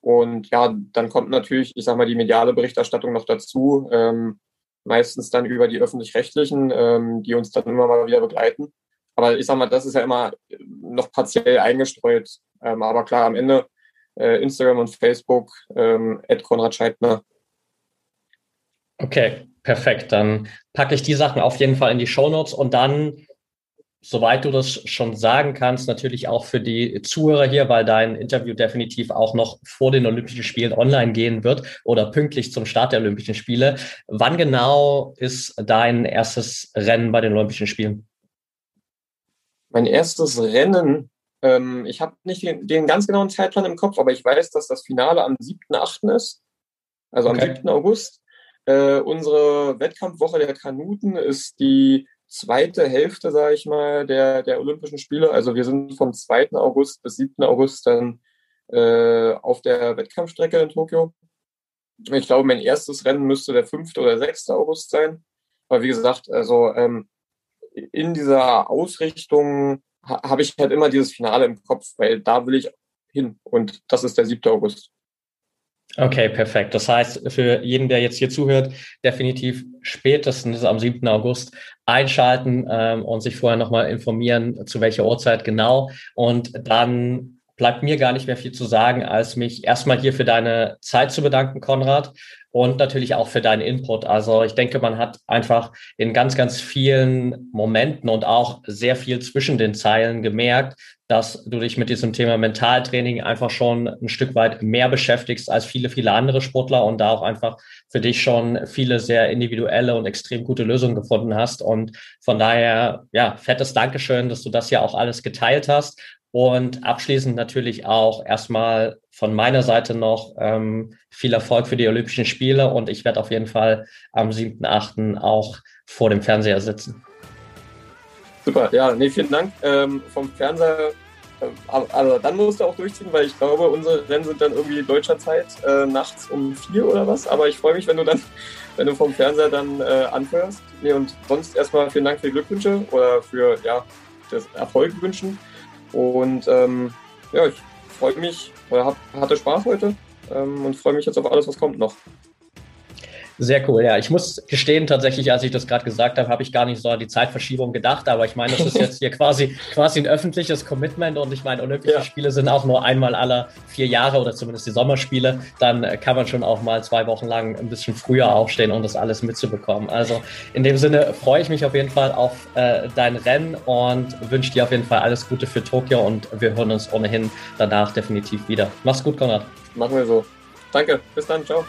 Und ja, dann kommt natürlich, ich sag mal, die mediale Berichterstattung noch dazu, ähm, meistens dann über die öffentlich-rechtlichen, ähm, die uns dann immer mal wieder begleiten. Aber ich sag mal, das ist ja immer noch partiell eingestreut. Ähm, aber klar, am Ende äh, Instagram und Facebook, ähm, Konrad Scheidner. Okay, perfekt. Dann packe ich die Sachen auf jeden Fall in die Show Notes und dann, soweit du das schon sagen kannst, natürlich auch für die Zuhörer hier, weil dein Interview definitiv auch noch vor den Olympischen Spielen online gehen wird oder pünktlich zum Start der Olympischen Spiele. Wann genau ist dein erstes Rennen bei den Olympischen Spielen? Mein erstes Rennen ähm, ich habe nicht den, den, ganz genauen Zeitplan im Kopf, aber ich weiß, dass das Finale am 7.8. ist, also okay. am 7. August. Äh, unsere Wettkampfwoche der Kanuten ist die zweite Hälfte, sage ich mal, der, der Olympischen Spiele. Also wir sind vom 2. August bis 7. August dann äh, auf der Wettkampfstrecke in Tokio. Ich glaube, mein erstes Rennen müsste der 5. oder 6. August sein. Aber wie gesagt, also ähm, in dieser Ausrichtung habe ich halt immer dieses Finale im Kopf, weil da will ich hin. Und das ist der 7. August. Okay, perfekt. Das heißt, für jeden, der jetzt hier zuhört, definitiv spätestens am 7. August einschalten ähm, und sich vorher nochmal informieren, zu welcher Uhrzeit genau. Und dann bleibt mir gar nicht mehr viel zu sagen, als mich erstmal hier für deine Zeit zu bedanken, Konrad und natürlich auch für deinen Input. Also ich denke, man hat einfach in ganz, ganz vielen Momenten und auch sehr viel zwischen den Zeilen gemerkt, dass du dich mit diesem Thema Mentaltraining einfach schon ein Stück weit mehr beschäftigst als viele, viele andere Sportler und da auch einfach für dich schon viele sehr individuelle und extrem gute Lösungen gefunden hast. Und von daher, ja, fettes Dankeschön, dass du das ja auch alles geteilt hast. Und abschließend natürlich auch erstmal von meiner Seite noch ähm, viel Erfolg für die Olympischen Spiele und ich werde auf jeden Fall am 7.8. auch vor dem Fernseher sitzen. Super, ja, nee, vielen Dank. Ähm, vom Fernseher, äh, also dann musst du auch durchziehen, weil ich glaube, unsere Rennen sind dann irgendwie deutscher Zeit äh, nachts um vier oder was. Aber ich freue mich, wenn du dann, wenn du vom Fernseher dann äh, anhörst. Nee, und sonst erstmal vielen Dank für die Glückwünsche oder für ja, das Erfolg wünschen. Und ähm, ja, ich freue mich, oder hab, hatte Spaß heute ähm, und freue mich jetzt auf alles, was kommt noch. Sehr cool, ja. Ich muss gestehen, tatsächlich, als ich das gerade gesagt habe, habe ich gar nicht so an die Zeitverschiebung gedacht, aber ich meine, das ist jetzt hier quasi, quasi ein öffentliches Commitment und ich meine, Olympische ja. Spiele sind auch nur einmal alle vier Jahre oder zumindest die Sommerspiele. Dann kann man schon auch mal zwei Wochen lang ein bisschen früher aufstehen, um das alles mitzubekommen. Also in dem Sinne freue ich mich auf jeden Fall auf äh, dein Rennen und wünsche dir auf jeden Fall alles Gute für Tokio und wir hören uns ohnehin danach definitiv wieder. Mach's gut, Konrad. Machen wir so. Danke, bis dann, ciao.